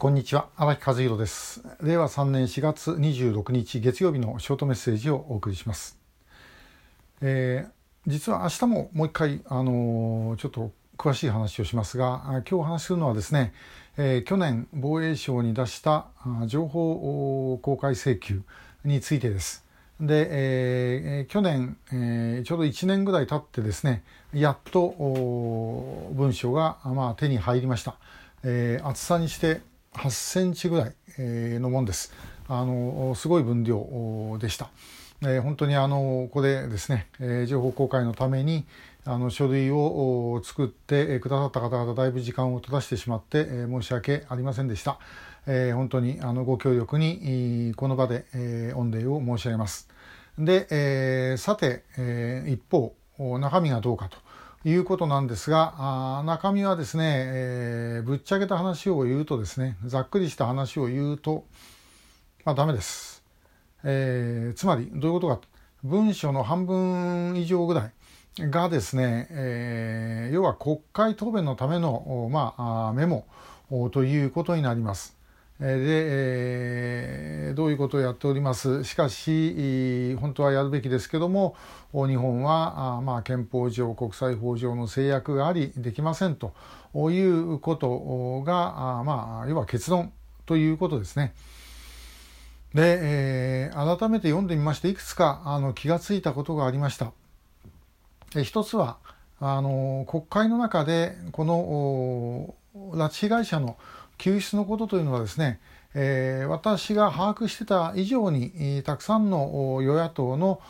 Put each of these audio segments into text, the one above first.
こんにちは荒木和弘です。令和3年4月26日月曜日のショートメッセージをお送りします、えー、実は明日ももう一回あのー、ちょっと詳しい話をしますが今日お話しするのはですね、えー、去年防衛省に出した情報公開請求についてです。で、えー、去年、えー、ちょうど1年ぐらい経ってですねやっと文書が、まあ、手に入りました、えー、厚さにして8センチぐらいのもんです。あのすごい分量でした。えー、本当にあのここでですね、えー、情報公開のためにあの書類を作ってくださった方々だいぶ時間を取らせてしまって、えー、申し訳ありませんでした。えー、本当にあのご協力にこの場で、えー、御礼を申し上げます。で、えー、さて、えー、一方中身がどうかと。いうことなんですがあ中身はですね、えー、ぶっちゃけた話を言うとですねざっくりした話を言うと、まあ、ダメです、えー、つまりどういうことか文書の半分以上ぐらいがですね、えー、要は国会答弁のための、まあ、メモということになります。で、えー、どういうことをやっておりますしかし本当はやるべきですけども日本は、まあ、憲法上国際法上の制約がありできませんということが、まあ、要は結論ということですね。で、えー、改めて読んでみましていくつかあの気がついたことがありました。え一つはあの国会の中でこの拉致被害者の救出のことというのはですね、えー、私が把握してた以上にたくさんの与野党の、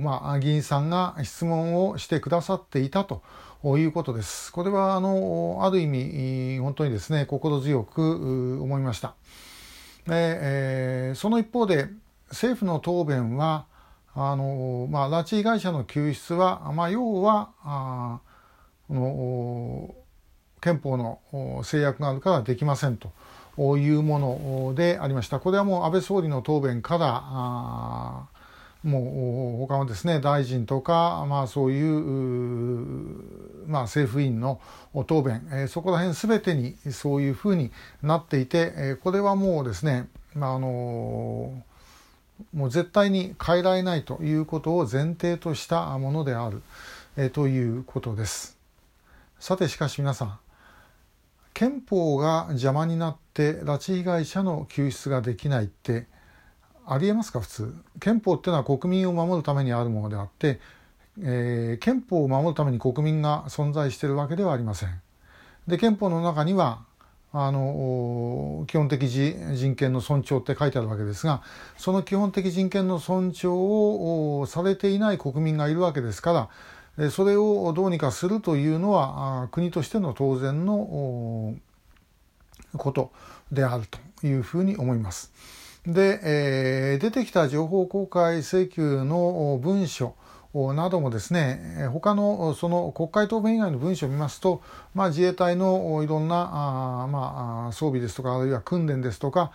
まあ、議員さんが質問をしてくださっていたということです。これはあのある意味本当にですね心強く思いました。でえー、その一方で政府の答弁はあの、まあ、拉致被害者の救出は、まあ、要はあの憲法の制約があるからできませんというものでありました。これはもう安倍総理の答弁からもう他のですね大臣とか、まあ、そういうまあ、政府委員の答弁、えー、そこら辺すべてにそういうふうになっていて、えー、これはもうですね、まあ、あの、もう絶対に変えられないということを前提としたものである、えー、ということです。さてしかし皆さん憲法が邪魔になって拉致被害者の救出ができないってありえますか？普通憲法っていうのは国民を守るためにあるものであって、えー、憲法を守るために国民が存在しているわけではありません。で憲法の中にはあの基本的人権の尊重って書いてあるわけですがその基本的人権の尊重をされていない国民がいるわけですからそれをどうにかするというのは国としての当然のことであるというふうに思います。で、えー、出てきた情報公開請求の文書などもですね他のその国会答弁以外の文書を見ますと、まあ、自衛隊のいろんなあ、まあ、装備ですとかあるいは訓練ですとか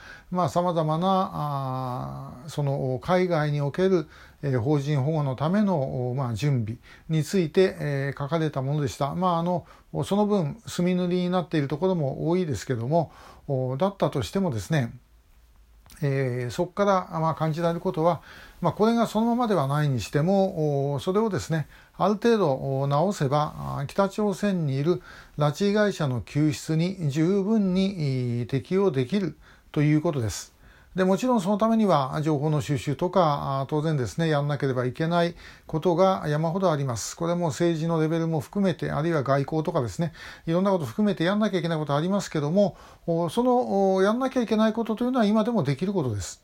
さまざ、まなあその海外における法人保護のための、まあ、準備について、えー、書かれたものでした。まあ、あのその分墨塗りになっているところも多いですけどもだったとしてもですねえー、そこからまあ感じられることは、まあ、これがそのままではないにしてもそれをですねある程度直せば北朝鮮にいる拉致被害者の救出に十分に適用できるということです。でもちろんそのためには情報の収集とか当然ですねやんなければいけないことが山ほどあります。これはもう政治のレベルも含めてあるいは外交とかですねいろんなこと含めてやんなきゃいけないことありますけどもそのやんなきゃいけないことというのは今でもできることです。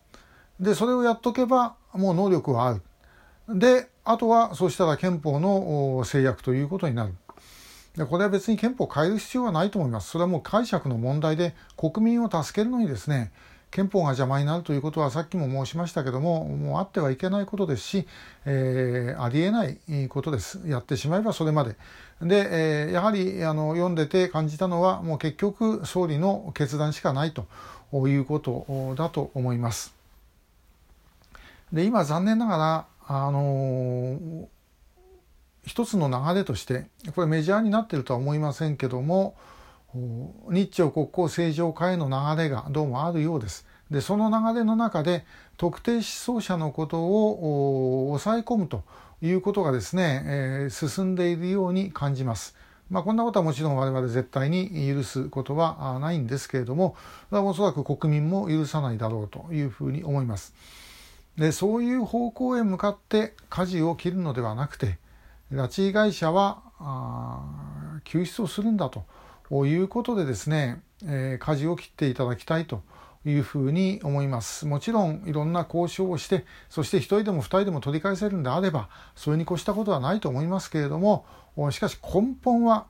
でそれをやっとけばもう能力はある。であとはそうしたら憲法の制約ということになる。でこれは別に憲法を変える必要はないと思います。それはもう解釈の問題で国民を助けるのにですね憲法が邪魔になるということはさっきも申しましたけどももうあってはいけないことですし、えー、ありえないことですやってしまえばそれまでで、えー、やはりあの読んでて感じたのはもう結局総理の決断しかないということだと思います。で今残念ながらあの一つの流れとしてこれメジャーになっているとは思いませんけども日朝国交正常化への流れがどうもあるようです。でその流れの中で特定失踪者のことを抑え込むということがですね、えー、進んでいるように感じます。まあ、こんなことはもちろん我々絶対に許すことはないんですけれどもおそらく国民も許さないだろうというふうに思います。でそういう方向へ向かって舵を切るのではなくて拉致被害者は救出をするんだとということでですね、えー、舵を切っていただきたいというふうに思います。もちろんいろんな交渉をして、そして一人でも二人でも取り返せるんであれば、それに越したことはないと思いますけれども、しかし根本は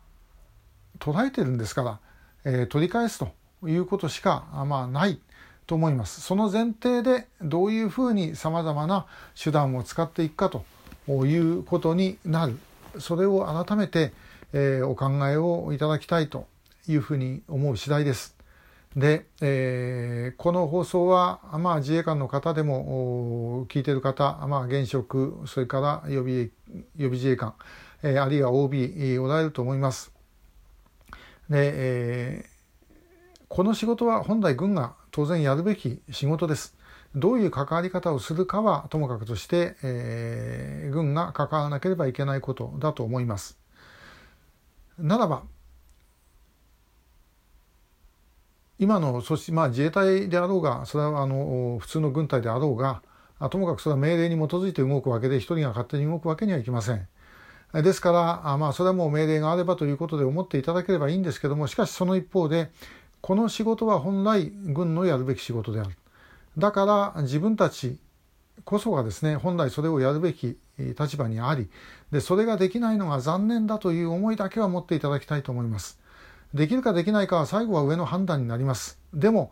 捉えてるんですから、えー、取り返すということしか、まあ、ないと思います。その前提でどういうふうにさまざまな手段を使っていくかということになる。それを改めて、えー、お考えをいただきたいというふうに思う次第です。で、えー、この放送は、まあ、自衛官の方でも聞いてる方、まあ、現職それから予備予備自衛官、えー、あるいは OB おられると思います。で、えー、この仕事は本来軍が当然やるべき仕事です。どういう関わり方をするかはともかくとして、えー、軍が関わらなければいけないことだと思います。ならば今のそしまあ自衛隊であろうがそれはあの普通の軍隊であろうがともかくそれは命令に基づいて動くわけで一人が勝手に動くわけにはいきません。ですからあまあそれはもう命令があればということで思っていただければいいんですけどもしかしその一方でこの仕事は本来軍のやるべき仕事である。だから自分たちこそがですね本来それをやるべき立場にありでそれができないのが残念だという思いだけは持っていただきたいと思います。できるかできないかは最後は上の判断になります。でも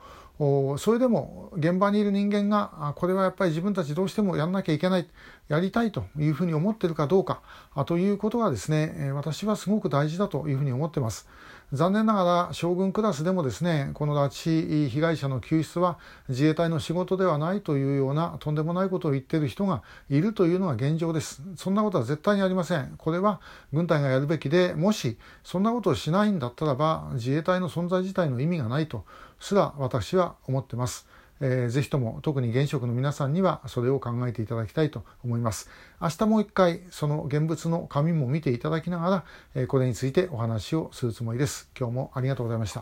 それでも現場にいる人間がこれはやっぱり自分たちどうしてもやらなきゃいけないやりたいというふうに思ってるかどうかということはですね私はすごく大事だというふうに思ってます。残念ながら将軍クラスでもですねこの拉致被害者の救出は自衛隊の仕事ではないというようなとんでもないことを言っている人がいるというのが現状です。そんなことは絶対にありません。これは軍隊がやるべきでもしそんなことをしないんだったらば自衛隊の存在自体の意味がないとすら私は思ってます。えー、ぜひとも特に現職の皆さんにはそれを考えていただきたいと思います。明日もう一回その現物の紙も見ていただきながら、えー、これについてお話をするつもりです。今日もありがとうございました。